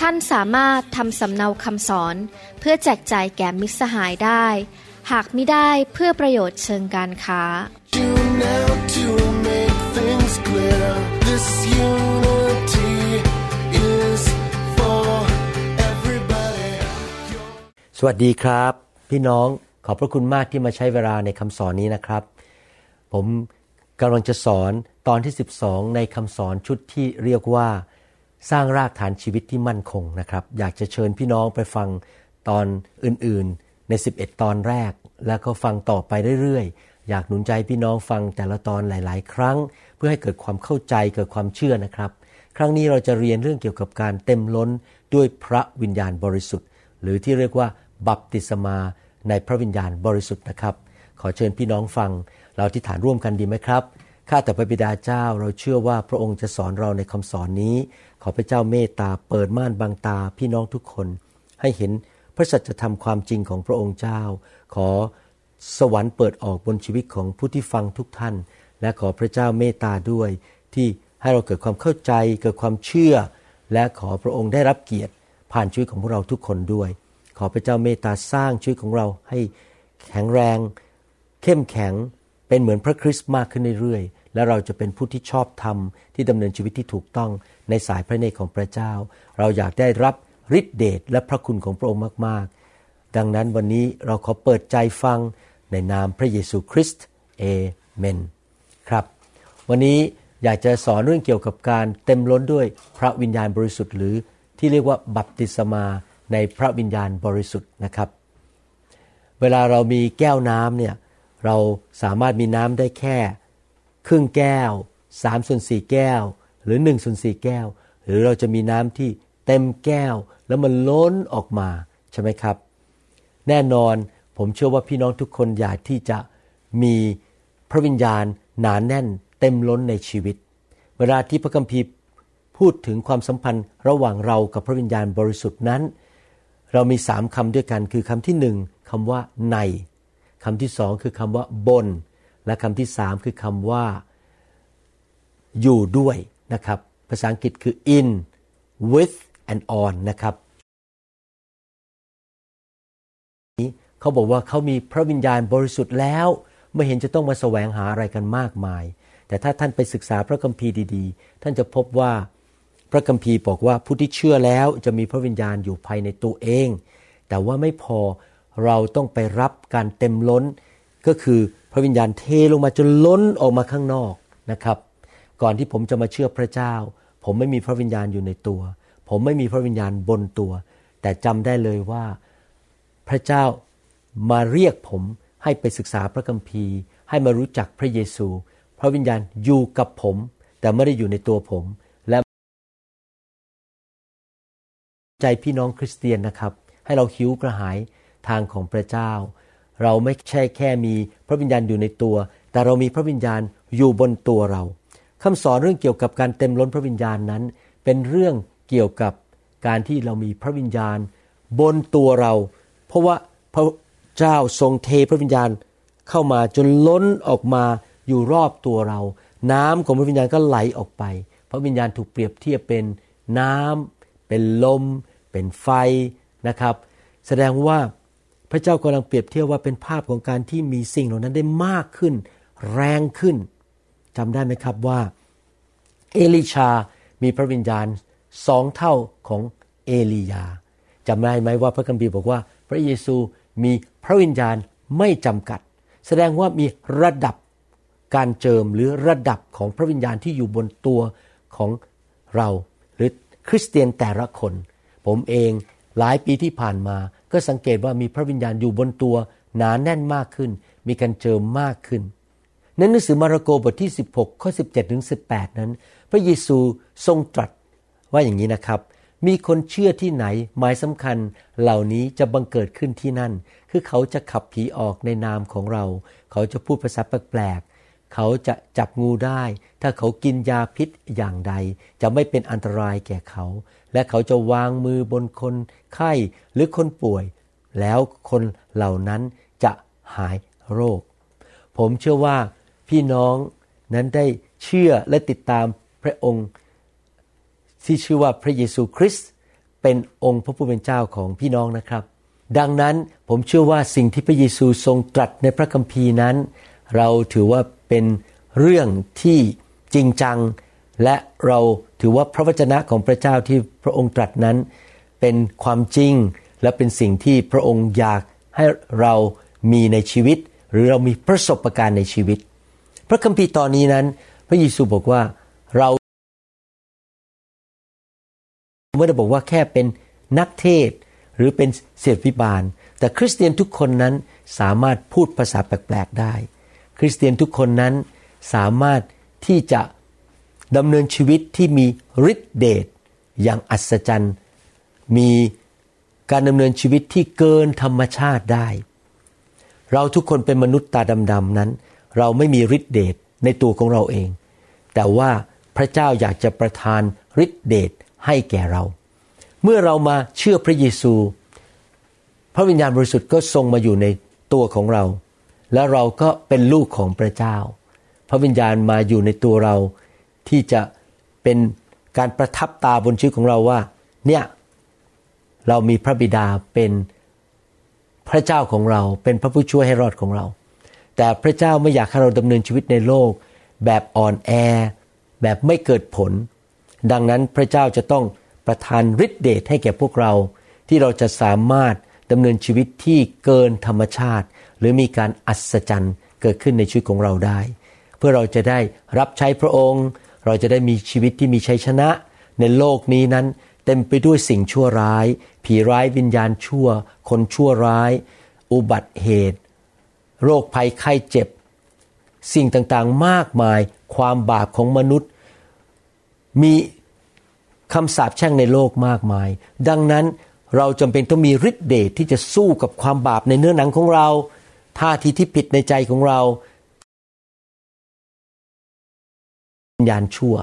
ท่านสามารถทำสำเนาคำสอน เพื่อแจกจ่ายแก่มิตรสหายได้ หากไม่ได้เพื่อประโยชน์เชิงการค้า สวัสดีครับ พี่น้องขอบพระคุณมากที่มาใช้เวลาในคำสอนนี้นะครับ ผมกำลังจะสอนตอนที่ 12 ในคำสอนชุดที่เรียกว่า สร้างรากฐานชีวิตที่มั่นคงนะครับ อยากจะเชิญพี่น้องไปฟังตอนอื่นๆใน 11 ตอนแรก แล้วก็ฟังต่อไปเรื่อยๆ อยากหนุนใจพี่น้องฟังแต่ละตอนหลาย ๆ ครั้ง เพื่อให้เกิดความเข้าใจเกิดความเชื่อนะครับ ครั้งนี้เราจะเรียนเรื่องเกี่ยวกับการเต็มล้นด้วยพระวิญญาณบริสุทธิ์ หรือที่เรียกว่าบัพติศมาในพระวิญญาณบริสุทธิ์นะครับ ขอเชิญพี่น้องฟังเราที่ฐานร่วมกันดีไหมครับข้าแต่พระบิดาเจ้าเราเชื่อว่าพระองค์จะสอนเราในคำสอนนี้ อพระเจ้าเมตตาเปิดม่านบางตาพี่น้องทุกคน ให้เห็นพระสัจธรรมความจริงของพระองค์เจ้า ขอสวรรค์เปิดออกบนชีวิตของผู้ที่ฟังทุกท่าน และขอพระเจ้าเมตตาด้วย ที่ให้เราเกิดความเข้าใจเกิดความเชื่อ และขอพระองค์ได้รับเกียรติ ผ่านชีวิตของพวกเราทุกคนด้วย ขอพระเจ้าเมตตาสร้างชีวิตของเราให้แข็งแรง เข้มแข็งเป็นเหมือนพระคริสต์มากขึ้นเรื่อยๆ และเราจะเป็นผู้ที่ชอบธรรมที่ดำเนินชีวิตที่ถูกต้องในสายพระเนตรของพระเจ้า เราอยากได้รับฤทธิเดชและพระคุณของพระองค์มาก ๆ ดังนั้นวันนี้เราขอเปิดใจฟังในนามพระเยซูคริสต์เอเมนครับ วันนี้อยากจะสอนเรื่องเกี่ยวกับการเต็มล้นด้วยพระวิญญาณบริสุทธิ์หรือที่เรียกว่าบัพติศมาในพระวิญญาณบริสุทธิ์นะครับ เวลาเรามีแก้วน้ำเนี่ยเราสามารถมีน้ำได้แค่ ครึ่งแก้วสามส่วนสี่แก้ว หรือหนึ่งส่วนสี่แก้ว หรือเราจะมีน้ำที่เต็มแก้วแล้วมันล้นออกมาใช่ไหมครับ แน่นอนผมเชื่อว่าพี่น้องทุกคนอยากที่จะมีพระวิญญาณหนานแน่น เต็มล้นในชีวิต เวลาที่พระคัมภีร์พูดถึงความสัมพันธ์ระหว่างเรากับพระวิญญาณบริสุทธิ์นั้น เรามีสามคำด้วยกันคือคำที่หนึ่งคำว่าในคำที่สองคือคำว่าบน และคำที่สามคือคำว่า อยู่ด้วยนะครับ ภาษาอังกฤษคือ in with and on นะครับเขาบอกว่าเขามีพระวิญญาณบริสุทธิ์แล้ว ไม่เห็นจะต้องมาแสวงหาอะไรกันมากมาย แต่ถ้าท่านไปศึกษาพระคัมภีร์ดีๆ ท่านจะพบว่าพระคัมภีร์บอกว่าผู้ที่เชื่อแล้วจะมีพระวิญญาณอยู่ภายในตัวเอง แต่ว่าไม่พอเราต้องไปรับการเต็มล้นก็คือ ระวิญญาณเทลงมาจนล้นออกมาข้างนอกนะครับ ก่อนที่ผมจะมาเชื่อพระเจ้า ผมไม่มีพระวิญญาณอยู่ในตัว ผมไม่มีพระวิญญาณบนตัว แต่จำได้เลยว่าพระเจ้ามาเรียกผมให้ไปศึกษาพระคัมภีร์ ให้มารู้จักพระเยซู พระวิญญาณอยู่กับผม แต่ไม่ได้อยู่ในตัวผม และใจพี่น้องคริสเตียนนะครับ ให้เราหิวกระหายทางของพระเจ้า เราไม่ใช่แค่มีพระวิญญาณอยู่ในตัว แต่เรามีพระวิญญาณอยู่บนตัวเราคำสอนเรื่องเกี่ยวกับการเต็มล้นพระวิญญาณนั้น เป็นเรื่องเกี่ยวกับการที่เรามีพระวิญญาณ บนตัวเรา เพราะว่าพระเจ้าทรงเทพระวิญญาณเข้ามาจนล้นออกมาอยู่รอบตัวเรา น้ำของพระวิญญาณก็ไหลออกไป พระวิญญาณถูกเปรียบเทียบเป็นน้ำเป็นลม เป็นไฟนะครับ แสดงว่า ระเจ้ากำลังเปรียบเทียบว่าเป็นภาพของการที่มีสิ่งเหล่านั้นได้มากขึ้น แรงขึ้นจำได้ไหมครับว่า เอลิชา มีพระวิญญาณสองเท่าของเอลียาจำได้ไหมว่าพระคัมภีร์บอกว่า พระเยซูมีพระวิญญาณไม่จำกัด แสดงว่ามีระดับการเจิมหรือระดับของพระวิญญาณที่อยู่บนตัวของเรา หรือคริสเตียนแต่ละคน ผมเองหลายปีที่ผ่านมา ก็สังเกตว่ามีพระวิญญาณอยู่บนตัวหนาแน่นมากขึ้น มีการเจิมมากขึ้นในหนังสือมาระโกบทที่ 16 ข้อ 17 ถึง 18 นั้น พระเยซูทรงตรัสว่าอย่างนี้นะครับ มีคนเชื่อที่ไหนหมายสำคัญเหล่านี้จะบังเกิดขึ้นที่นั่น คือเขาจะขับผีออกในนามของเรา เขาจะพูดภาษาแปลกๆ เขาจะจับงูได้ ถ้าเขากินยาพิษอย่างใด จะไม่เป็นอันตรายแก่เขา และเขาจะวางมือบนคนไข้หรือคนป่วย แล้วคนเหล่านั้นจะหายโรค ผมเชื่อว่าพี่น้องนั้นได้เชื่อและติดตามพระองค์ที่ชื่อว่าพระเยซูคริสต์เป็นองค์พระผู้เป็นเจ้าของพี่น้องนะครับ ดังนั้นผมเชื่อว่าสิ่งที่พระเยซูทรงตรัสในพระคัมภีร์นั้น เราถือว่า เป็นเรื่องที่จริงจัง และเราถือว่าพระวจนะของพระเจ้าที่พระองค์ตรัสนั้น เป็นความจริงและเป็นสิ่งที่พระองค์อยากให้เรามีในชีวิต หรือเรามีประสบการณ์ในชีวิต พระคัมภีร์ตอนนี้นั้น พระเยซูบอกว่าเราไม่ได้บอกว่าแค่เป็นนักเทศหรือเป็นเศรษฐิบาล แต่คริสเตียนทุกคนนั้นสามารถพูดภาษาแปลกๆได้ คริสเตียนทุกคนนั้นสามารถที่จะดำเนินชีวิตที่มีฤทธิเดชอย่างอัศจรรย์ มีการดำเนินชีวิตที่เกินธรรมชาติได้ เราทุกคนเป็นมนุษย์ตาดำๆนั้น เราไม่มีฤทธิเดชในตัวของเราเอง แต่ว่าพระเจ้าอยากจะประทานฤทธิเดชให้แก่เรา เมื่อเรามาเชื่อพระเยซู พระวิญญาณบริสุทธิ์ก็ทรงมาอยู่ในตัวของเรา และเราก็เป็นลูกของพระเจ้า พระวิญญาณมาอยู่ในตัวเราที่จะเป็นการประทับตาบนชีวิตของเราว่า เนี่ย เรามีพระบิดาเป็นพระเจ้าของเรา เป็นพระผู้ช่วยให้รอดของเรา แต่พระเจ้าไม่อยากให้เราดำเนินชีวิตในโลก แบบอ่อนแอ แบบไม่เกิดผล ดังนั้นพระเจ้าจะต้องประทานฤทธิเดชให้แก่พวกเราที่เราจะสามารถ ดำเนินชีวิตที่เกินธรรมชาติ หรือมีการอัศจรรย์เกิดขึ้นในชีวิตของเราได้ เพื่อเราจะได้รับใช้พระองค์ เราจะได้มีชีวิตที่มีชัยชนะ ในโลกนี้นั้นเต็มไปด้วยสิ่งชั่วร้าย ผีร้ายวิญญาณชั่ว คนชั่วร้าย อุบัติเหตุ โรคภัยไข้เจ็บ สิ่งต่างๆมากมายความบาปของมนุษย์ มีคำสาปแช่งในโลกมากมาย ดังนั้น เราจำเป็นต้องมีฤทธิเดชที่จะสู้กับความบาปในเนื้อหนังของเราท่าทีที่ผิดในใจของเราวิญญาณชั่ว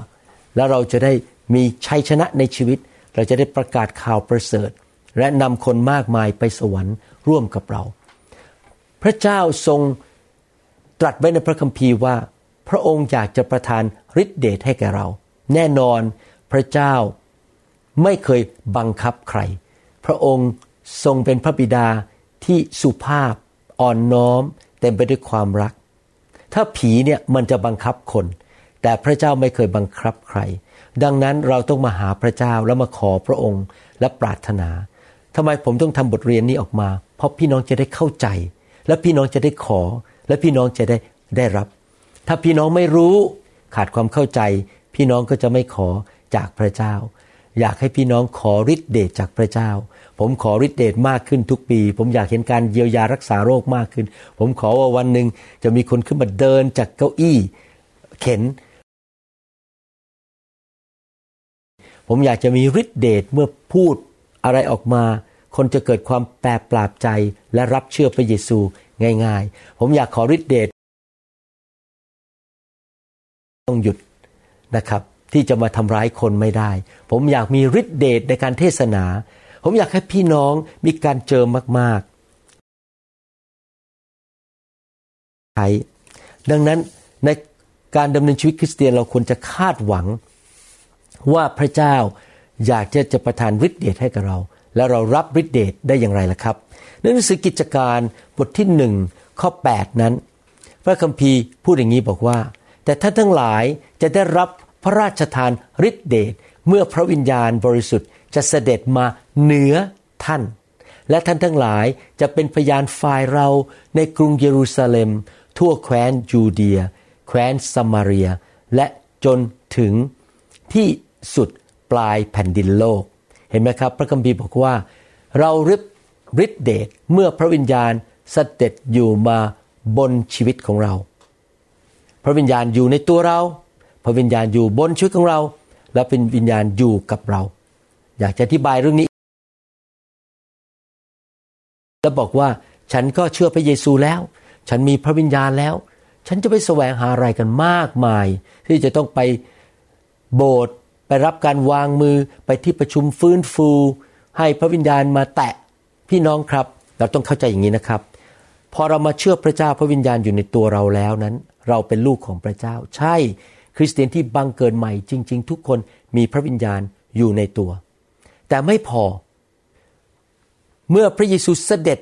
แล้วเราจะได้มีชัยชนะในชีวิต เราจะได้ประกาศข่าวประเสริฐ และนำคนมากมายไปสวรรค์ร่วมกับเรา พระเจ้าทรงตรัสไว้ในพระคัมภีร์ว่า พระองค์อยากจะประทานฤทธิเดชให้แก่เรา แน่นอนพระเจ้าไม่เคยบังคับใคร พระองค์ทรงเป็นพระบิดาที่สุภาพอ่อนน้อม เต็มไปด้วยความรัก ถ้าผีเนี่ยมันจะบังคับคน แต่พระเจ้าไม่เคยบังคับใคร ดังนั้นเราต้องมาหาพระเจ้าแล้วมาขอพระองค์และปรารถนาทำไมผมต้องทำบทเรียนนี้ออกมา เพราะพี่น้องจะได้เข้าใจ และพี่น้องจะได้ขอ และพี่น้องจะได้ได้รับ ถ้าพี่น้องไม่รู้ขาดความเข้าใจ พี่น้องก็จะไม่ขอจากพระเจ้า อยากให้พี่น้องขอฤทธิเดชจากพระเจ้า ผมขอฤทธิเดชมากขึ้นทุกปี ผมอยากเห็นการเยียวยารักษาโรคมากขึ้น ผมขอว่าวันหนึ่งจะมีคนขึ้นมาเดินจากเก้าอี้เข็น ผมอยากจะมีฤทธิเดชเมื่อพูดอะไรออกมา คนจะเกิดความแปรปราบใจและรับเชื่อพระเยซูง่าย ๆ ผมอยากขอฤทธิเดชต้องหยุดนะครับ ที่จะมาทำร้ายคนไม่ได้ ผมอยากมีฤทธิเดชในการเทศนา ผมอยากให้พี่น้องมีการเจอมากๆใช้ดังนั้นในการดำเนินชีวิตคริสเตียนเราควรจะคาดหวังว่าพระเจ้าอยากจะจะประทานฤทธิเดชให้กับเรา แล้วเรารับฤทธิเดชได้อย่างไรล่ะครับในหนังสือกิจการบทที่หนึ่งข้อ 8 นั้น พระคัมภีร์พูดอย่างนี้บอกว่า แต่ท่านทั้งหลายจะได้รับ พระราชทานฤทธิเดชเมื่อพระวิญญาณบริสุทธิ์จะเสด็จมาเหนือท่าน และท่านทั้งหลายจะเป็นพยานฝ่ายเราในกรุงเยรูซาเล็ม ทั่วแคว้นยูเดีย แคว้นสมาเรีย และจนถึงที่สุดปลายแผ่นดินโลก เห็นไหมครับ พระคัมภีร์บอกว่า เราริบฤทธิเดชเมื่อพระวิญญาณเสด็จอยู่มาบนชีวิตของเรา พระวิญญาณอยู่ในตัวเรา พระวิญญาณอยู่บนชีวิตของเรา และเป็นวิญญาณอยู่กับเรา อยากจะอธิบายเรื่องนี้ แล้วบอกว่าฉันก็เชื่อพระเยซูแล้ว ฉันมีพระวิญญาณแล้ว ฉันจะไปแสวงหาอะไรกันมากมาย ที่จะต้องไปโบสถ์ไปรับการวางมือไปที่ประชุมฟื้นฟู ให้พระวิญญาณมาแตะพี่น้องครับ เราต้องเข้าใจอย่างนี้นะครับ พอเรามาเชื่อพระเจ้าพระวิญญาณอยู่ในตัวเราแล้วนั้น เราเป็นลูกของพระเจ้า ใช่ คริสเตียนที่บังเกิดใหม่จริง ๆ ทุกคนมีพระวิญญาณอยู่ในตัว แต่ไม่พอ เมื่อพระเยซูเสด็จ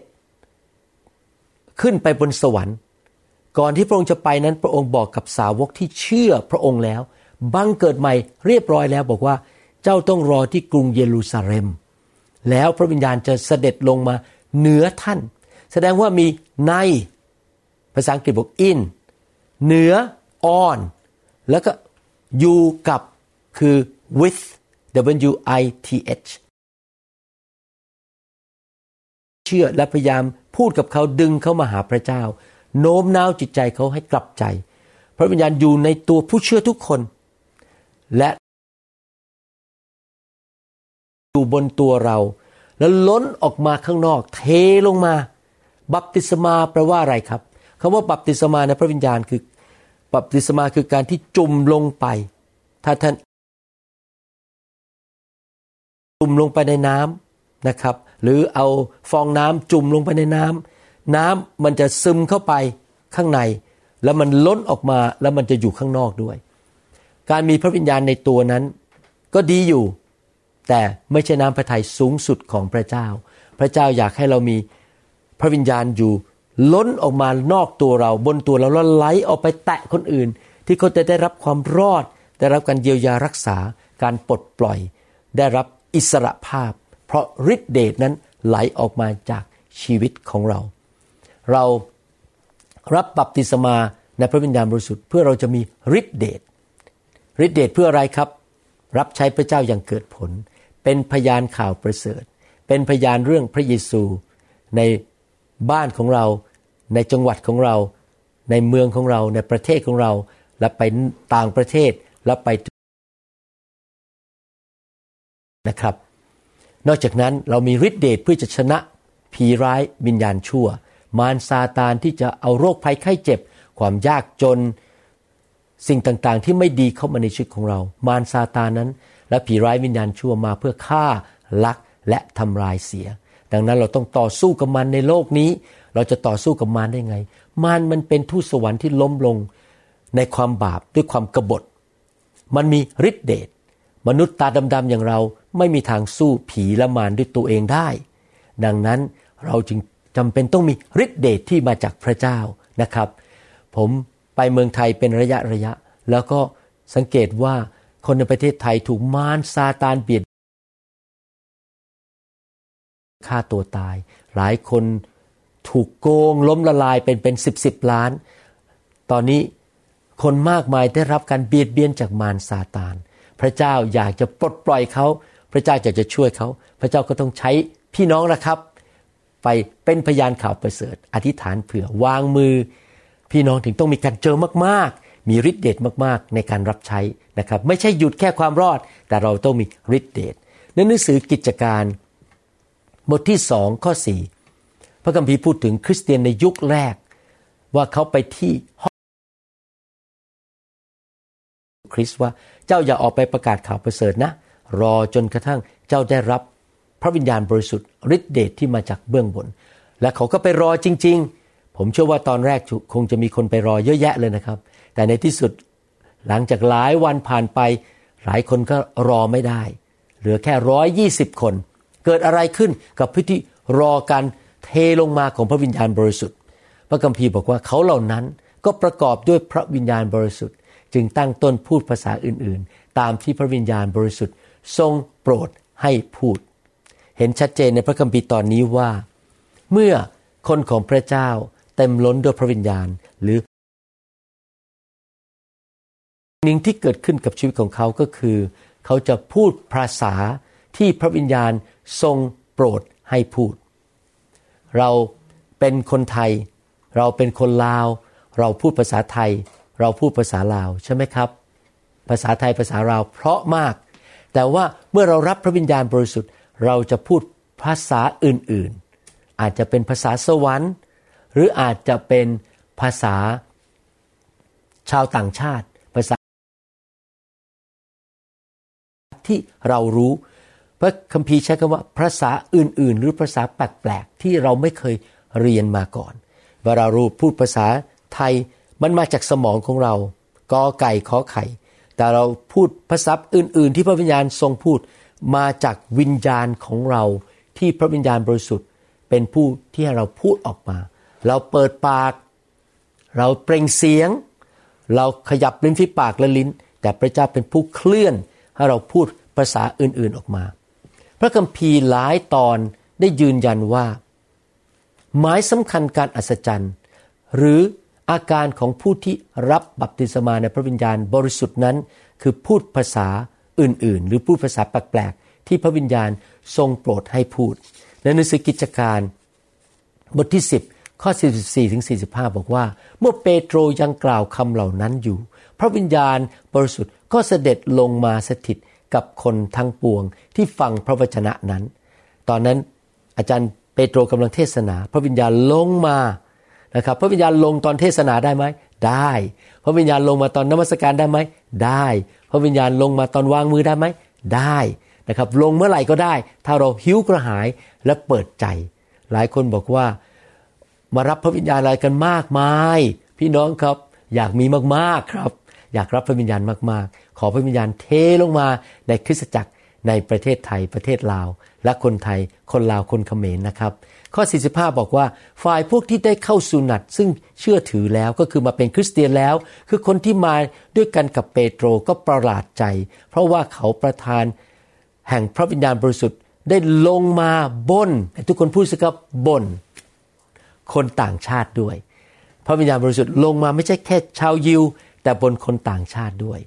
ขึ้นไปบนสวรรค์ ก่อนที่พระองค์จะไปนั้นพระองค์บอกกับสาวกที่เชื่อพระองค์แล้ว บังเกิดใหม่เรียบร้อยแล้วบอกว่าเจ้าต้องรอที่กรุงเยรูซาเล็ม แล้วพระวิญญาณจะเสด็จลงมาเหนือท่าน แสดงว่ามีในภาษาอังกฤษบอก in เหนือ on แล้วก็อยู่กับคือ with w i t h เชื่อและพยายามพูดกับเขาดึงเขามาหาพระเจ้า โน้มน้าวจิตใจเขาให้กลับใจ พระวิญญาณอยู่ในตัวผู้เชื่อทุกคน และอยู่บนตัวเรา แล้วล้นออกมาข้างนอก เทลงมา บัพติศมาแปลว่าอะไรครับคำว่าบัพติศมาในพระวิญญาณคือ บัพติศมาคือการที่จุ่มลงไป ถ้าท่านจุ่มลงไปในน้ำนะครับ หรือเอาฟองน้ำจุ่มลงไปในน้ำน้ำมันจะซึมเข้าไปข้างใน แล้วมันล้นออกมาแล้วมันจะอยู่ข้างนอกด้วย การมีพระวิญญาณในตัวนั้น ก็ดีอยู่ แต่ไม่ใช่น้ำพระทัยสูงสุดของพระเจ้า พระเจ้าอยากให้เรามีพระวิญญาณอยู่ ล้นออกมานอกตัวเราบนตัวเราแล้วไหลออกไปแตะคนอื่น ที่เขาจะได้รับความรอด ได้รับการเยียวยารักษาการปลดปล่อย ได้รับอิสระภาพ เพราะฤทธิเดชนั้นไหลออกมาจากชีวิตของเรา เรารับบัพติศมาในพระวิญญาณบริสุทธิ์เพื่อเราจะมีฤทธิเดชฤทธิเดชเพื่ออะไรครับ รับใช้พระเจ้าอย่างเกิดผล เป็นพยานข่าวประเสริฐ เป็นพยานเรื่องพระเยซูใน บ้านของเรา ในจังหวัดของเรา ในเมืองของเรา ในประเทศของเรา และไปต่างประเทศและไปนะครับ นอกจากนั้นเรามีฤทธิเดชเพื่อจะชนะผีร้ายวิญญาณชั่ว มารซาตานที่จะเอาโรคภัยไข้เจ็บ ความยากจน สิ่งต่างๆ ที่ไม่ดีเข้ามาในชีวิตของเรา มารซาตานนั้น และผีร้ายวิญญาณชั่วมาเพื่อฆ่าลักและทำลายเสีย ดังนั้นเราต้องต่อสู้กับมันในโลกนี้ เราจะต่อสู้กับมารได้ไงมารมันเป็นทูตสวรรค์ที่ล้มลงในความบาปด้วยความกบฏ มันมีฤทธิเดช มนุษย์ตาดำๆอย่างเราไม่มีทางสู้ผีและมารด้วยตัวเองได้ ดังนั้นเราจึงจำเป็นต้องมีฤทธิเดชที่มาจากพระเจ้านะครับ ผมไปเมืองไทยเป็นระยะระยะ แล้วก็สังเกตว่าคนในประเทศไทยถูกมารซาตานเบียด ฆ่าตัวตาย หลายคนถูกโกงล้มละลายเป็นเป็นสิบสิบล้าน ตอนนี้คนมากมายได้รับการเบียดเบียนจากมารซาตาน พระเจ้าอยากจะปลดปล่อยเขา พระเจ้าอยากจะช่วยเขา พระเจ้าก็ต้องใช้พี่น้องนะครับ ไปเป็นพยานข่าวประเสริฐ อธิษฐานเผื่อวางมือ พี่น้องถึงต้องมีการเจอมากๆ มีฤทธิเดชมากๆ ในการรับใช้นะครับ ไม่ใช่หยุดแค่ความรอด แต่เราต้องมีฤทธิเดชในหนังสือกิจการ บทที่สองข้อสี่พระคัมภีร์พูดถึงคริสเตียนในยุคแรก ว่าเขาไปที่ห้องคริสว่าเจ้าอย่าออกไปประกาศข่าวประเสริฐนะ รอจนกระทั่งเจ้าได้รับพระวิญญาณบริสุทธิ์ฤทธิเดชทที่มาจากเบื้องบน และเขาก็ไปรอจริง ๆ ผมเชื่อว่าตอนแรกคงจะมีคนไปรอเยอะแยะเลยนะครับ แต่ในที่สุดหลังจากหลายวันผ่านไป หลายคนก็รอไม่ได้ เหลือแค่ร้อยยี่สิบคน เกิดอะไรขึ้นกับพิธีรอการเทลงมาของพระวิญญาณบริสุทธิ์ พระคัมภีร์บอกว่าเขาเหล่านั้นก็ประกอบด้วยพระวิญญาณบริสุทธิ์ จึงตั้งต้นพูดภาษาอื่นๆ ตามที่พระวิญญาณบริสุทธิ์ ทรงโปรดให้พูด เห็นชัดเจนในพระคัมภีร์ตอนนี้ว่า เมื่อคนของพระเจ้าเต็มล้นด้วยพระวิญญาณหรือนิ่งที่เกิดขึ้นกับชีวิตของเขาก็คือ เขาจะพูดภาษาที่พระวิญญาณ ทรงโปรดให้พูด เราเป็นคนไทย เราเป็นคนลาว เราพูดภาษาไทย เราพูดภาษาลาวใช่ไหมครับ ภาษาไทยภาษาลาวเพราะมาก แต่ว่าเมื่อเรารับพระวิญญาณบริสุทธิ์ เราจะพูดภาษาอื่นๆ อาจจะเป็นภาษาสวรรค์ หรืออาจจะเป็นภาษาชาวต่างชาติ ภาษาที่เรารู้ พระคัมภีร์ใช้คำว่าภาษาอื่น ๆ หรือภาษาแปลกๆที่เราไม่เคยเรียนมาก่อนเวลาเราพูดภาษาไทยมันมาจากสมองของเรากอไก่ขอไข่ แต่เราพูดภาษาอื่น ๆ ที่พระวิญญาณทรงพูดมาจากวิญญาณของเราที่พระวิญญาณบริสุทธิ์ เป็นผู้ที่ให้เราพูดออกมา เราเปิดปาก เราเปล่งเสียง เราขยับลิ้นฝีปากและลิ้น แต่พระเจ้าเป็นผู้เคลื่อนให้เราพูดภาษาอื่น ๆออกมา พระคัมภีร์หลายตอนได้ยืนยันว่า หมายสำคัญการอัศจรรย์ หรืออาการของผู้ที่รับบัพติศมาในพระวิญญาณบริสุทธิ์นั้น คือพูดภาษาอื่นๆ หรือพูดภาษาแปลกๆที่พระวิญญาณทรงโปรดให้พูดในหนังสือกิจการ บทที่ 10 ข้อ 44ถึง45 บอกว่า เมื่อเปโตรยังกล่าวคำเหล่านั้นอยู่ พระวิญญาณบริสุทธิ์ก็เสด็จลงมาสถิต กับคนทั้งปวงที่ฟังพระวจนะนั้น ตอนนั้นอาจารย์เปโตรกำลังเทศนา พระวิญญาณลงมานะครับ พระวิญญาณลงตอนเทศนาได้ไหมได้ พระวิญญาณลงมาตอนนมัสการได้ไหมได้ พระวิญญาณลงมาตอนวางมือได้ไหมได้นะครับ ลงเมื่อไหร่ก็ได้ ถ้าเราหิวกระหายและเปิดใจ หลายคนบอกว่ามารับพระวิญญาณอะไรกันมากมาย พี่น้องครับ อยากมีมากๆครับ อยากรับพระวิญญาณมากๆ ขอพระวิญญาณเทลงมาในคริสตจักรในประเทศไทยประเทศลาว และคนไทยคนลาวคนเขมรนะครับ ข้อ 45 บอกว่าฝ่ายพวกที่ได้เข้าสุนัตซึ่งเชื่อถือแล้วก็คือมาเป็นคริสเตียนแล้ว คือคนที่มาด้วยกันกับเปโตรก็ประหลาดใจ เพราะว่าเขาประทานแห่งพระวิญญาณบริสุทธิ์ได้ลงมาบนทุกคนพูดสิครับบน คนต่างชาติด้วย พระวิญญาณบริสุทธิ์ลงมาไม่ใช่แค่ชาวยิว แต่บนคนต่างชาติด้วย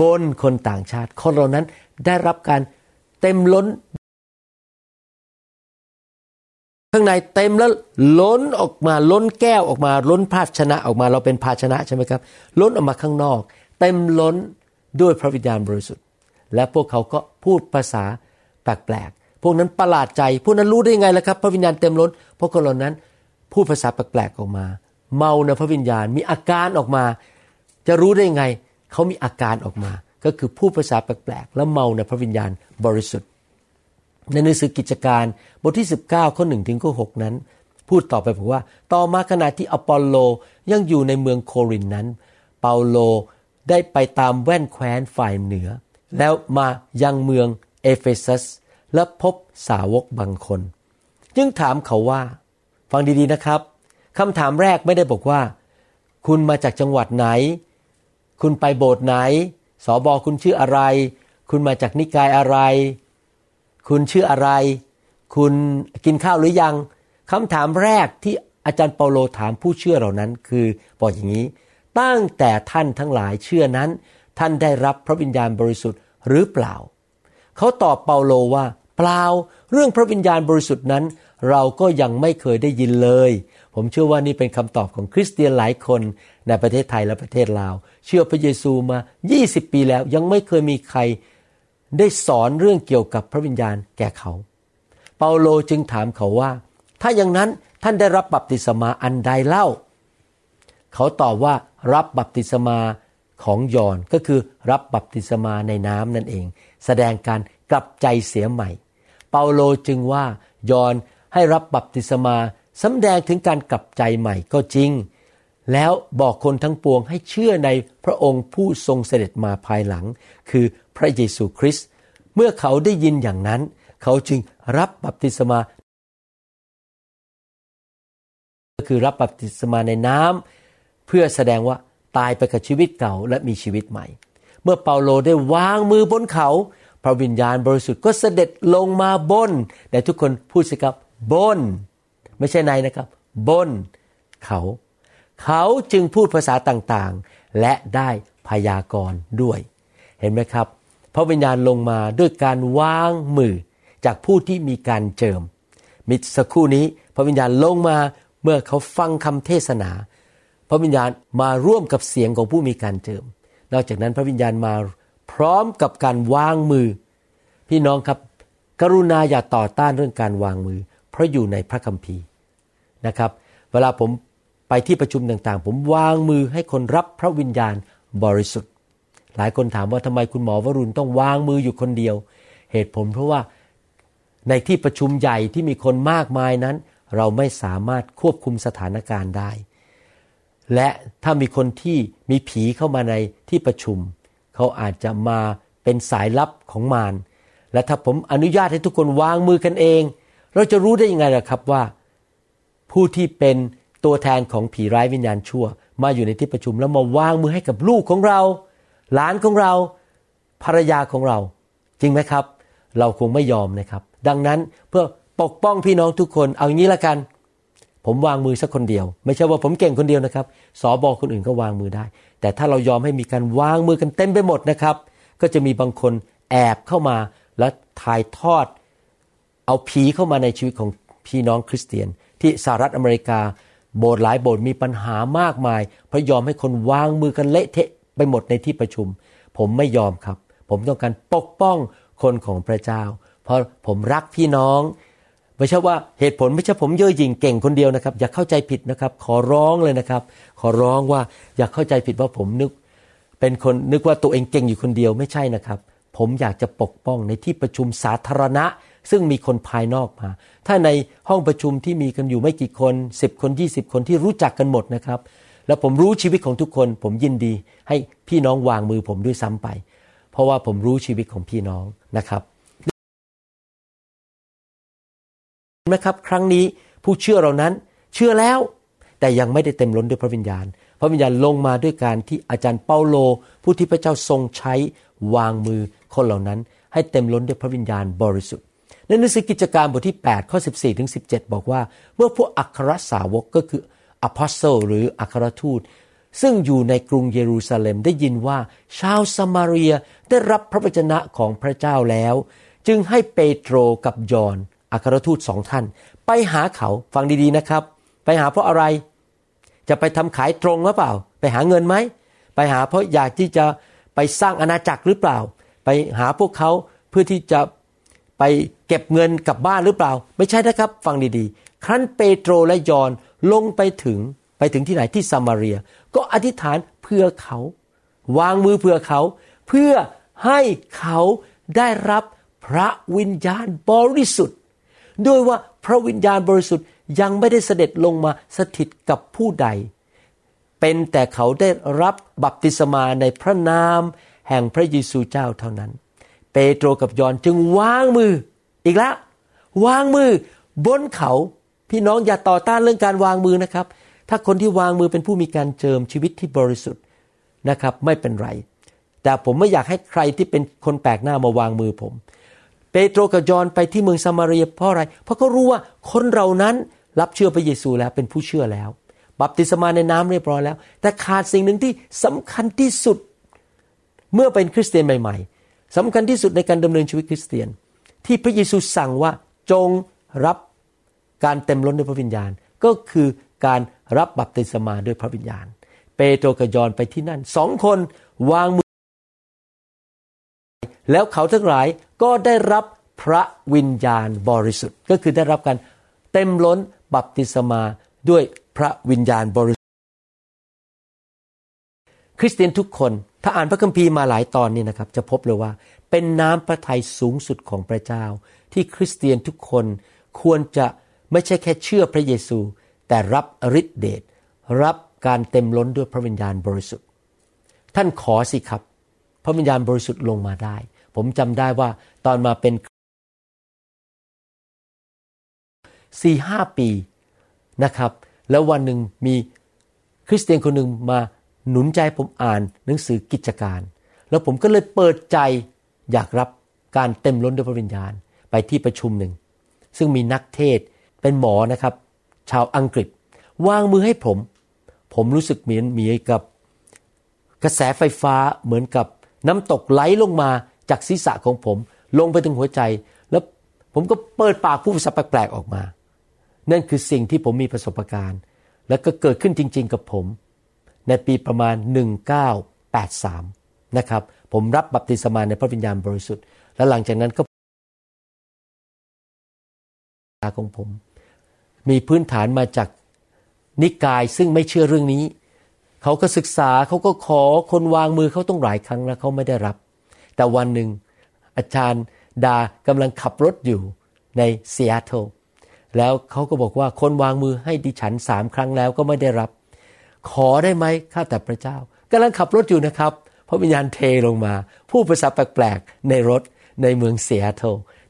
บนคนต่างชาติ คนเหล่านั้นได้รับการเต็มล้น ข้างในเต็มแล้วล้นออกมาล้นแก้วออกมาล้นภาชนะออกมาเราเป็นภาชนะใช่ไหมครับ ล้นออกมาข้างนอก เต็มล้นด้วยพระวิญญาณบริสุทธิ์ และพวกเขาก็พูดภาษาแปลกๆพวกนั้นประหลาดใจ พวกนั้นรู้ได้ไงล่ะครับ พระวิญญาณเต็มล้นพวกคนเหล่านั้นพูดภาษาแปลกๆออกมา เมาในพระวิญญาณมีอาการออกมา จะรู้ได้ไง เขามีอาการออกมา ก็คือพูดภาษาแปลกๆ แล้วเมาในพระวิญญาณบริสุทธิ์ ในหนังสือกิจการบทที่ 19 ข้อ1ถึงข้อ6นั้น พูดต่อไปบอกว่า ต่อมาขณะที่อปอลโลยังอยู่ในเมืองโครินธ์นั้น เปาโลได้ไปตามแว่นแคว้นฝ่ายเหนือ แล้วมายังเมืองเอเฟซัส และพบสาวกบางคน จึงถามเขาว่า ฟังดีๆนะครับคำถามแรกไม่ได้บอกว่า คุณมาจากจังหวัดไหน คุณไปโบสถ์ไหน สอบอคุณชื่ออะไร คุณมาจากนิกายอะไร คุณชื่ออะไร คุณกินข้าวหรือยังคำถามแรกที่อาจารย์เปาโลถามผู้เชื่อเหล่านั้นคือบอกอย่างนี้ ตั้งแต่ท่านทั้งหลายเชื่อนั้น ท่านได้รับพระวิญญาณบริสุทธิ์หรือเปล่า เขาตอบเปาโลว่า เปล่า เรื่องพระวิญญาณบริสุทธิ์นั้น เราก็ยังไม่เคยได้ยินเลย ผมเชื่อว่านี่เป็นคำตอบของคริสเตียนหลายคน ในประเทศไทยและประเทศลาว เชื่อพระเยซูมา 20 ปีแล้วยังไม่เคยมีใครได้สอนเรื่องเกี่ยวกับพระวิญญาณแก่เขา เปาโลจึงถามเขาว่า ถ้าอย่างนั้นท่านได้รับบัพติศมาอันใดเล่า เขาตอบว่ารับบัพติศมาของยอนก็คือรับบัพติศมาในน้ำนั่นเอง แสดงการกลับใจเสียใหม่ เปาโลจึงว่ายอนให้รับบัพติศมาสำแดงถึงการกลับใจใหม่ก็จริง แล้วบอกคนทั้งปวงให้เชื่อในพระองค์ผู้ทรงเสด็จมาภายหลัง คือพระเยซูคริสต์เมื่อเขาได้ยินอย่างนั้น เขาจึงรับบัพติศมาก็คือรับบัพติศมาในน้ำเพื่อแสดงว่าตายไปกับชีวิตเก่าและมีชีวิตใหม่ เมื่อเปาโลได้วางมือบนเขา พระวิญญาณบริสุทธิ์ก็เสด็จลงมาบนแต่ทุกคนพูดสิครับบน ไม่ใช่ในนะครับ บนเขา เขาจึงพูดภาษาต่างๆ และได้พยากรณ์ด้วย เห็นไหมครับ พระวิญญาณลงมาด้วยการวางมือจากผู้ที่มีการเจิม มิสักครู่นี้พระวิญญาณลงมาเมื่อเขาฟังคำเทศนา พระวิญญาณมาร่วมกับเสียงของผู้มีการเจิม นอกจากนั้นพระวิญญาณมาพร้อมกับการวางมือ พี่น้องครับ กรุณาอย่าต่อต้านเรื่องการวางมือ เพราะอยู่ในพระคัมภีร์นะครับ เวลาผม ไปที่ประชุมต่างๆ ผมวางมือให้คนรับพระวิญญาณบริสุทธิ์ หลายคนถามว่าทำไมคุณหมอวรุณต้องวางมืออยู่คนเดียว เหตุผลเพราะว่าในที่ประชุมใหญ่ที่มีคนมากมายนั้น เราไม่สามารถควบคุมสถานการณ์ได้ และถ้ามีคนที่มีผีเข้ามาในที่ประชุม เขาอาจจะมาเป็นสายลับของมารและถ้าผมอนุญาตให้ทุกคนวางมือกันเอง เราจะรู้ได้ยังไงล่ะครับว่า ผู้ที่เป็น ตัวแทนของผีร้ายวิญญาณชั่ว มาอยู่ในที่ประชุมแล้วมาวางมือให้กับลูกของเรา หลานของเรา ภรรยาของเรา จริงไหมครับ เราคงไม่ยอมนะครับ ดังนั้นเพื่อปกป้องพี่น้องทุกคนเอาอย่างนี้ละกัน ผมวางมือสักคนเดียว ไม่ใช่ว่าผมเก่งคนเดียวนะครับสอบอคนอื่นก็วางมือได้ แต่ถ้าเรายอมให้มีการวางมือกันเต็มไปหมดนะครับ ก็จะมีบางคนแอบเข้ามาแล้วถ่ายทอด เอาผีเข้ามาในชีวิตของพี่น้องคริสเตียน ที่สหรัฐอเมริกา โบสถ์หลายโบสถ์มีปัญหามากมาย เพราะยอมให้คนวางมือกันเละเทะไปหมดในที่ประชุม ผมไม่ยอมครับ ผมต้องการปกป้องคนของพระเจ้า เพราะผมรักพี่น้องไม่ใช่ว่าเหตุผลไม่ใช่ผมเย่อหยิ่งเก่งคนเดียวนะครับ อย่าเข้าใจผิดนะครับ ขอร้องเลยนะครับ ขอร้องว่าอย่าเข้าใจผิดว่าผมนึก เป็นคนนึกว่าตัวเองเก่งอยู่คนเดียวไม่ใช่นะครับ ผมอยากจะปกป้องในที่ประชุมสาธารณะ ซึ่งมีคนภายนอกมา ถ้าในห้องประชุมที่มีกันอยู่ไม่กี่คน 10 คน 20 คนที่รู้จักกันหมดนะครับ แล้วผมรู้ชีวิตของทุกคน ผมยินดี ให้พี่น้องวางมือผมด้วยซ้ำไป เพราะว่าผมรู้ชีวิตของพี่น้องนะครับไหมครับ ครั้งนี้ผู้เชื่อเรานั้นเชื่อแล้ว แต่ยังไม่ได้เต็มล้นด้วยพระวิญญาณ พระวิญญาณลงมาด้วยการที่อาจารย์เปาโล ผู้ที่พระเจ้าทรงใช้วางมือคนเหล่านั้น ให้เต็มล้นด้วยพระวิญญาณบริสุทธิ์ ในหนังสือกิจการบทที่ 8 ข้อ 14ถึง17 บอกว่าเมื่อพวกอัครสาวกก็คืออพอสเซลหรืออัครทูต ซึ่งอยู่ในกรุงเยรูซาเล็มได้ยินว่า ชาวสมาเรียได้รับพระวจนะของพระเจ้าแล้ว จึงให้เปโตรกับยอนอัครทูตสองท่าน ไปหาเขาฟังดีๆนะครับ ไปหาเพราะอะไร จะไปทำขายตรงหรือเปล่า ไปหาเงินไหมไปหาเพราะอยากที่จะไปสร้างอาณาจักรหรือเปล่า ไปหาพวกเขาเพื่อที่จะ ไปเก็บเงินกลับบ้านหรือเปล่า ไม่ใช่นะครับ ฟังดีๆ ครั้นเปโตรและยอนลงไปถึงไปถึงที่ไหนที่ซามารีย ก็อธิษฐานเพื่อเขา วางมือเพื่อเขา เพื่อให้เขาได้รับพระวิญญาณบริสุทธิ์ ด้วยว่าพระวิญญาณบริสุทธิ์ยังไม่ได้เสด็จลงมาสถิตกับผู้ใด เป็นแต่เขาได้รับบัพติศมาในพระนามแห่งพระเยซูเจ้าเท่านั้น เปโตรกับยอนจึงวางมือ อีกแล้ว วางมือบนเขา พี่น้องอย่าต่อต้านเรื่องการวางมือนะครับ ถ้าคนที่วางมือเป็นผู้มีการเจิมชีวิตที่บริสุทธิ์นะครับ ไม่เป็นไร แต่ผมไม่อยากให้ใครที่เป็นคนแปลกหน้ามาวางมือผม เปโตรกับยอนไปที่เมืองซามารีเพราะอะไร เพราะเขารู้ว่าคนเรานั้นรับเชื่อพระเยซูแล้วเป็นผู้เชื่อแล้ว บัพติศมาในน้ำเรียบร้อยแล้ว แต่ขาดสิ่งหนึ่งที่สำคัญที่สุด เมื่อเป็นคริสเตียนใหม่ ๆ สำคัญที่สุดในการดำเนินชีวิตคริสเตียน ที่พระเยซูสั่งว่าจงรับการเต็มล้นด้วยพระวิญญาณ ก็คือการรับบัพติศมาด้วยพระวิญญาณ เปโตรกับยอนไปที่นั่นสองคนวางมือ แล้วเขาทั้งหลายก็ได้รับพระวิญญาณบริสุทธิ์ ก็คือได้รับการเต็มล้นบัพติศมาด้วยพระวิญญาณบริสุทธิ์ คริสเตียนทุกคน ถ้าอ่านพระคัมภีร์มาหลายตอนนี่นะครับ จะพบเลยว่า เป็นน้ำพระทัยสูงสุดของพระเจ้า ที่คริสเตียนทุกคนควรจะไม่ใช่แค่เชื่อพระเยซู แต่รับฤทธิเดชรับการเต็มล้นด้วยพระวิญญาณบริสุทธิ์ ท่านขอสิครับ พระวิญญาณบริสุทธิ์ลงมาได้ ผมจำได้ว่าตอนมาเป็นสี่ห้าปีนะครับ แล้ววันหนึ่งมีคริสเตียนคนหนึ่งมา หนุนใจผมอ่านหนังสือกิจการ แล้วผมก็เลยเปิดใจอยากรับการเต็มล้นด้วยพระวิญญาณไปที่ประชุมหนึ่ง ซึ่งมีนักเทศเป็นหมอนะครับ ชาวอังกฤษ วางมือให้ผม ผมรู้สึกเหมือนมีกับกระแสไฟฟ้าเหมือนกับน้ำตกไหลลงมาจากศีรษะของผม ลงไปถึงหัวใจ แล้วผมก็เปิดปากพูดภาษาแปลกๆออกมา นั่นคือสิ่งที่ผมมีประสบการณ์ แล้วก็เกิดขึ้นจริง ๆ กับผม ในปีประมาณ 1983 นะครับ ผมรับบัพติศมาในพระวิญญาณบริสุทธิ์ แล้วหลังจากนั้นก็ของผม มีพื้นฐานมาจากนิกายซึ่งไม่เชื่อเรื่องนี้ เขาก็ศึกษาเขาก็ขอคนวางมือเขาต้องหลายครั้งแล้วเขาไม่ได้รับ แต่วันหนึ่งอาจารย์ดากำลังขับรถอยู่ในซีแอตเทิลแล้วเขาก็บอกว่าคนวางมือให้ดิฉันสามครั้งแล้วก็ไม่ได้รับ ขอได้ไหมข้าแต่พระเจ้ากำลังขับรถอยู่นะครับพระวิญญาณเทลงมา พูดภาษาแปลกๆในรถในเมืองซีแอตเทิล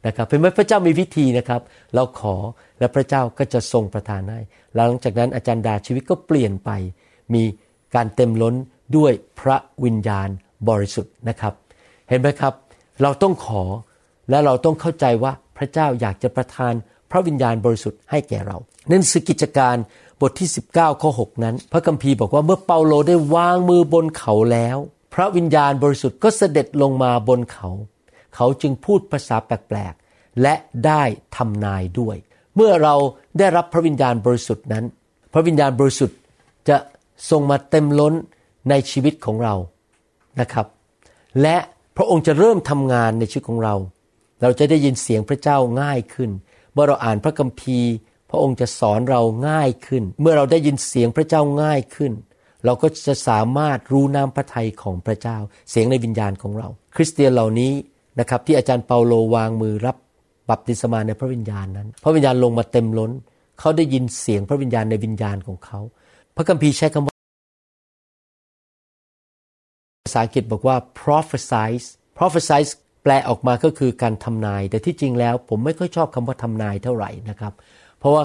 นะครับเป็นไหมพระเจ้ามีวิธีนะครับ เราขอและพระเจ้าก็จะทรงประทานให้หลังจากนั้นอาจารย์ดาชีวิตก็เปลี่ยนไป มีการเต็มล้นด้วยพระวิญญาณบริสุทธิ์นะครับ เห็นไหมครับ เราต้องขอและเราต้องเข้าใจว่าพระเจ้าอยากจะประทานพระวิญญาณบริสุทธิ์ให้แก่เรานั่นคือกิจการ บทที่ 19ข้อ6นั้น พระคัมภีร์บอกว่าเมื่อเปาโลได้วางมือบนเขาแล้ว พระวิญญาณบริสุทธิ์ก็เสด็จลงมาบนเขา เขาจึงพูดภาษาแปลกๆ และได้ทำนายด้วย เมื่อเราได้รับพระวิญญาณบริสุทธิ์นั้น พระวิญญาณบริสุทธิ์จะทรงมาเต็มล้นในชีวิตของเรานะครับ และพระองค์จะเริ่มทำงานในชีวิตของเรา เราจะได้ยินเสียงพระเจ้าง่ายขึ้น เมื่อเราอ่านพระคัมภีร์ พระองค์จะสอนเราง่ายขึ้น เมื่อเราได้ยินเสียงพระเจ้าง่ายขึ้น เราก็จะสามารถรู้น้ำพระทัยของพระเจ้า เสียงในวิญญาณของเรา คริสเตียนเหล่านี้นะครับที่อาจารย์เปาโลวางมือรับบัพติศมาในพระวิญญาณนั้น พระวิญญาณลงมาเต็มล้น เขาได้ยินเสียงพระวิญญาณในวิญญาณของเขา พระคัมภีร์ใช้คำว่าภาษาอังกฤษบอกว่า prophesize prophesize แปลออกมาก็คือการทำนาย แต่ที่จริงแล้วผมไม่ค่อยชอบคำว่าทำนายเท่าไหร่นะครับ เพราะว่า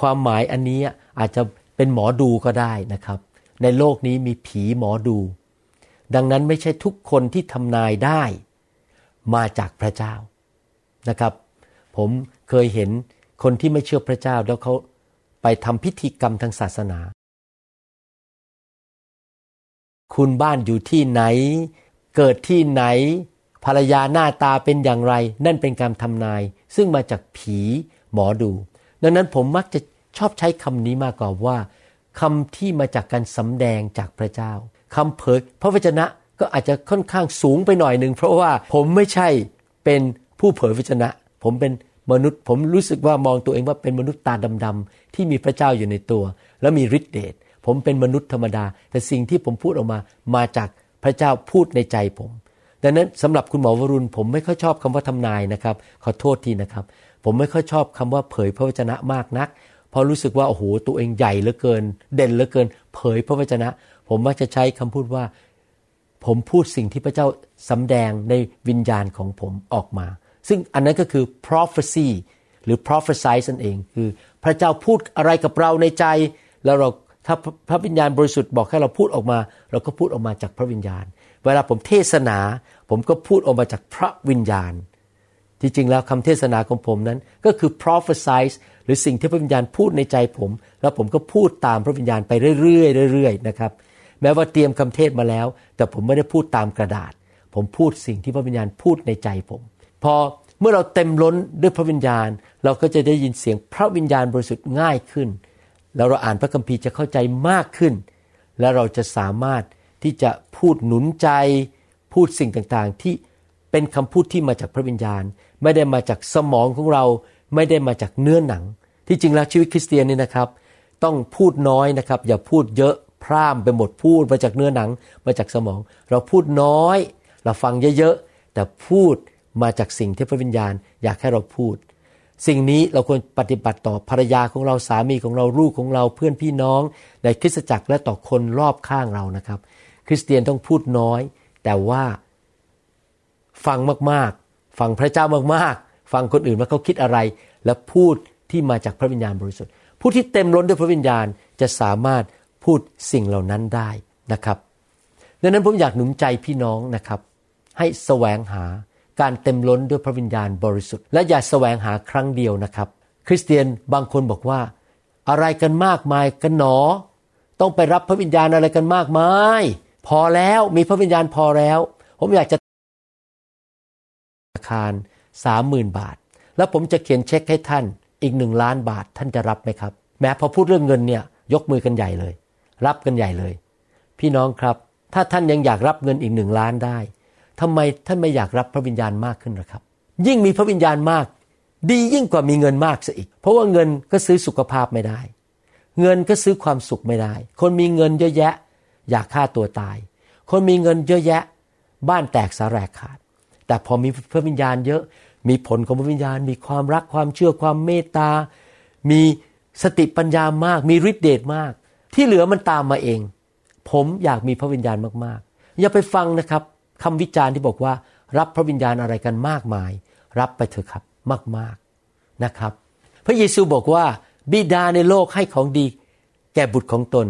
ความหมายอันนี้อาจจะเป็นหมอดูก็ได้นะครับ ในโลกนี้มีผีหมอดู ดังนั้นไม่ใช่ทุกคนที่ทำนายได้ มาจากพระเจ้านะครับ ผมเคยเห็นคนที่ไม่เชื่อพระเจ้าแล้วเขาไปทำพิธีกรรมทางศาสนา คุณบ้านอยู่ที่ไหน เกิดที่ไหน ภรรยาหน้าตาเป็นอย่างไร นั่นเป็นการทำนาย ซึ่งมาจากผีหมอดู ดังนั้นผมมักจะชอบใช้คำนี้มากกว่าว่าคำที่มาจากการสำแดงจากพระเจ้าคำเผยพระวจนะก็อาจจะค่อนข้างสูงไปหน่อยหนึ่งเพราะว่าผมไม่ใช่เป็นผู้เผยพระวจนะ ผมเป็นมนุษย์ ผมรู้สึกว่ามองตัวเองว่าเป็นมนุษย์ตาดำๆที่มีพระเจ้าอยู่ในตัว แล้วมีฤทธิเดชผมเป็นมนุษย์ธรรมดา แต่สิ่งที่ผมพูดออกมามาจากพระเจ้าพูดในใจผม ดังนั้นสำหรับคุณหมอวรุณผมไม่ค่อยชอบคำว่าทำนายนะครับ ขอโทษทีนะครับ ผมไม่ค่อยชอบคำว่าเผยพระวจนะมากนัก เพราะรู้สึกว่าโอ้โหตัวเองใหญ่เหลือเกิน เด่นเหลือเกิน เผยพระวจนะ ผมมักจะใช้คำพูดว่า ผมพูดสิ่งที่พระเจ้าสำแดงในวิญญาณของผมออกมา ซึ่งอันนั้นก็คือ prophecy หรือ prophesy นั่นเองคือ พระเจ้าพูดอะไรกับเราในใจ แล้วเราถ้าพระวิญญาณบริสุทธิ์บอกให้เราพูดออกมา เราก็พูดออกมาจากพระวิญญาณ เวลาผมเทศนา ผมก็พูดออกมาจากพระวิญญาณ ที่จริงแล้วคำเทศนาของผมนั้นก็คือ prophesy หรือสิ่งที่พระวิญญาณพูดในใจผม แล้วผมก็พูดตามพระวิญญาณไปเรื่อยๆเรื่อยๆนะครับแม้ว่าเตรียมคำเทศมาแล้ว แต่ผมไม่ได้พูดตามกระดาษ ผมพูดสิ่งที่พระวิญญาณพูดในใจผม พอเมื่อเราเต็มล้นด้วยพระวิญญาณ เราก็จะได้ยินเสียงพระวิญญาณบริสุทธิ์ง่ายขึ้น แล้วเราอ่านพระคัมภีร์จะเข้าใจมากขึ้น และเราจะสามารถที่จะพูดหนุนใจ พูดสิ่งต่างๆ ที่เป็นคำพูดที่มาจากพระวิญญาณ ไม่ได้มาจากสมองของเราไม่ได้มาจากเนื้อหนัง ที่จริงแล้วชีวิตคริสเตียนนี่นะครับ ต้องพูดน้อยนะครับ อย่าพูดเยอะพร่ำไปหมดพูดมาจากเนื้อหนัง มาจากสมอง เราพูดน้อย เราฟังเยอะๆแต่พูดมาจากสิ่งที่พระวิญญาณ อยากให้เราพูด สิ่งนี้เราควรปฏิบัติต่อภรรยาของเราสามีของเราลูกของเราเพื่อนพี่น้อง ในคริสตจักรและต่อคนรอบข้างเรานะครับ คริสเตียนต้องพูดน้อย แต่ว่าฟังมาก ฟังพระเจ้ามากๆ ฟังคนอื่นว่าเขาคิดอะไร และพูดที่มาจากพระวิญญาณบริสุทธิ์ ผู้ที่เต็มล้นด้วยพระวิญญาณจะสามารถพูดสิ่งเหล่านั้นได้นะครับ ดังนั้นผมอยากหนุนใจพี่น้องนะครับ ให้แสวงหาการเต็มล้นด้วยพระวิญญาณบริสุทธิ์ และอย่าแสวงหาครั้งเดียวนะครับ คริสเตียนบางคนบอกว่า อะไรกันมากมายกันหนอ ต้องไปรับพระวิญญาณอะไรกันมากมาย พอแล้วมีพระวิญญาณพอแล้ว ผมอยากจะ ธนาคารสามหมื่นบาท แล้วผมจะเขียนเช็คให้ท่านอีกหนึ่งล้านบาทท่านจะรับไหมครับ แม้พอพูดเรื่องเงินเนี่ยยกมือกันใหญ่เลย รับกันใหญ่เลย พี่น้องครับ ถ้าท่านยังอยากรับเงินอีกหนึ่งล้านได้ทำไมท่านไม่อยากรับพระวิญญาณมากขึ้นหรอครับ ยิ่งมีพระวิญญาณมาก ดียิ่งกว่ามีเงินมากซะอีก เพราะว่าเงินก็ซื้อสุขภาพไม่ได้ เงินก็ซื้อความสุขไม่ได้ คนมีเงินเยอะแยะ อยากฆ่าตัวตาย คนมีเงินเยอะแยะ บ้านแตกสาแรกขาด แต่พอมีพระวิญญาณเยอะ มีผลของพระวิญญาณ มีความรักความเชื่อความเมตตา มีสติปัญญามาก มีฤทธิเดชมาก ที่เหลือมันตามมาเอง ผมอยากมีพระวิญญาณมากๆ อย่าไปฟังนะครับคำวิจารณ์ที่บอกว่ารับพระวิญญาณอะไรกันมากมาย รับไปเถอะครับมากๆนะครับ พระเยซูบอกว่าบิดาในโลกให้ของดี แก่บุตรของตน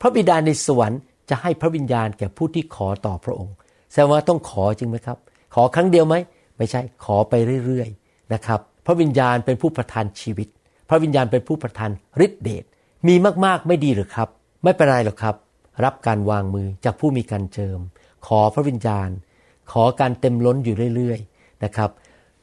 พระบิดาในสวรรค์จะให้พระวิญญาณแก่ผู้ที่ขอต่อพระองค์แสดงว่าต้องขอจริงไหมครับ ขอครั้งเดียวไหมไม่ใช่ขอไปเรื่อยๆนะครับพระวิญญาณเป็นผู้ประทานชีวิต พระวิญญาณเป็นผู้ประทานฤทธิเดชมีมากๆไม่ดีหรือครับ ไม่เป็นไรหรอกครับ รับการวางมือจากผู้มีการเจิม ขอพระวิญญาณ ขอการเต็มล้นอยู่เรื่อยๆนะครับ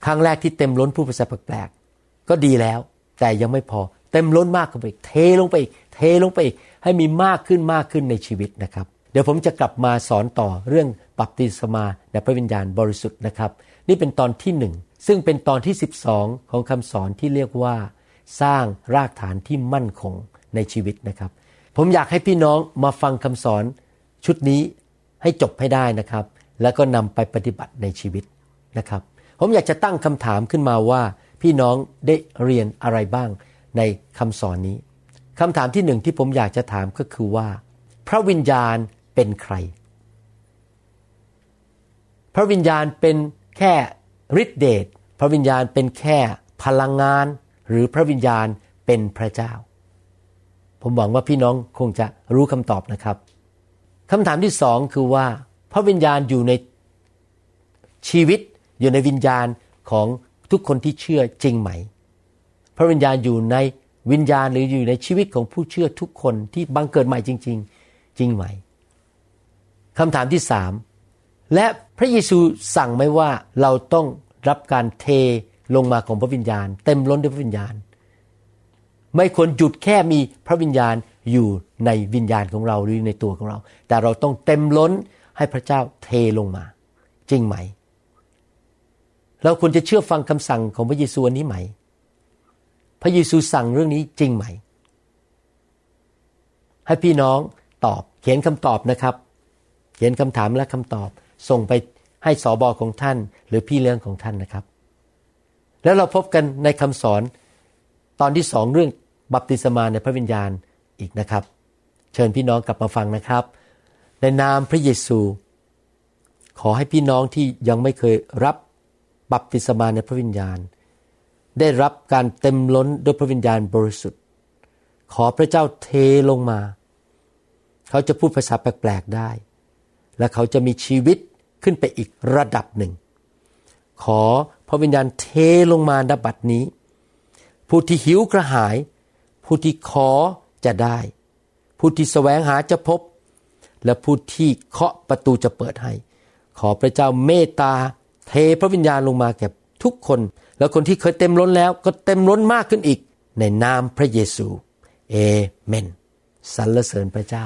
ครั้งแรกที่เต็มล้นผู้ภาษาแปลกๆก็ดีแล้ว แต่ยังไม่พอเต็มล้นมากขึ้นไปเทลงไปอีกเทลงไปอีกให้มีมากขึ้นมากขึ้นในชีวิตนะครับ เดี๋ยวผมจะกลับมาสอนต่อเรื่องบัพติศมาในพระวิญญาณบริสุทธิ์นะครับ นี่เป็นตอนที่หนึ่งซึ่งเป็นตอนที่ 12 ของคำสอนที่เรียกว่า สร้างรากฐานที่มั่นคงในชีวิตนะครับ ผมอยากให้พี่น้องมาฟังคำสอนชุดนี้ให้จบให้ได้นะครับ แล้วก็นำไปปฏิบัติในชีวิตนะครับ ผมอยากจะตั้งคำถามขึ้นมาว่า พี่น้องได้เรียนอะไรบ้างในคำสอนนี้คำถามที่หนึ่งที่ผมอยากจะถามก็คือว่า พระวิญญาณ เป็นใคร พระวิญญาณเป็นแค่ฤทธิเดช พระวิญญาณเป็นแค่พลังงาน หรือพระวิญญาณเป็นพระเจ้า ผมหวังว่าพี่น้องคงจะรู้คำตอบนะครับคำถามที่สองคือว่า พระวิญญาณอยู่ในชีวิตอยู่ในวิญญาณของทุกคนที่เชื่อจริงไหม พระวิญญาณอยู่ในวิญญาณหรืออยู่ในชีวิตของผู้เชื่อทุกคนที่บังเกิดใหม่จริง ๆ จริงไหม คำถามที่สามและพระเยซูสั่งไหมว่าเราต้องรับการเทลงมาของพระวิญญาณ เต็มล้นด้วยพระวิญญาณ ไม่ควรหยุดแค่มีพระวิญญาณอยู่ในวิญญาณของเราหรือในตัวของเรา แต่เราต้องเต็มล้นให้พระเจ้าเทลงมา จริงไหม เราควรจะเชื่อฟังคำสั่งของพระเยซูอันนี้ไหม พระเยซูสั่งเรื่องนี้จริงไหม ให้พี่น้องตอบเขียนคำตอบนะครับ เขียนคำถามและคำตอบ ส่งไปให้สอบอของท่าน หรือพี่เลี้ยงของท่านนะครับ แล้วเราพบกันในคำสอนตอนที่สองเรื่องบัพติศมาในพระวิญญาณอีกนะครับ เชิญพี่น้องกลับมาฟังนะครับ ในนามพระเยซู ขอให้พี่น้องที่ยังไม่เคยรับบัพติศมาในพระวิญญาณ ได้รับการเต็มล้นด้วยพระวิญญาณบริสุทธิ์ ขอพระเจ้าเทลงมา เขาจะพูดภาษาแปลกๆได้ และเขาจะมีชีวิตขึ้นไปอีกระดับหนึ่ง ขอพระวิญญาณเทลงมาณบัดนี้ ผู้ที่หิวกระหาย ผู้ที่ขอจะได้ ผู้ที่แสวงหาจะพบ และผู้ที่เคาะประตูจะเปิดให้ ขอพระเจ้าเมตตาเทพระวิญญาณลงมาแก่ทุกคน แล้วคนที่เคยเต็มล้นแล้วก็เต็มล้นมากขึ้นอีกในนามพระเยซู เอเมนสรรเสริญพระเจ้า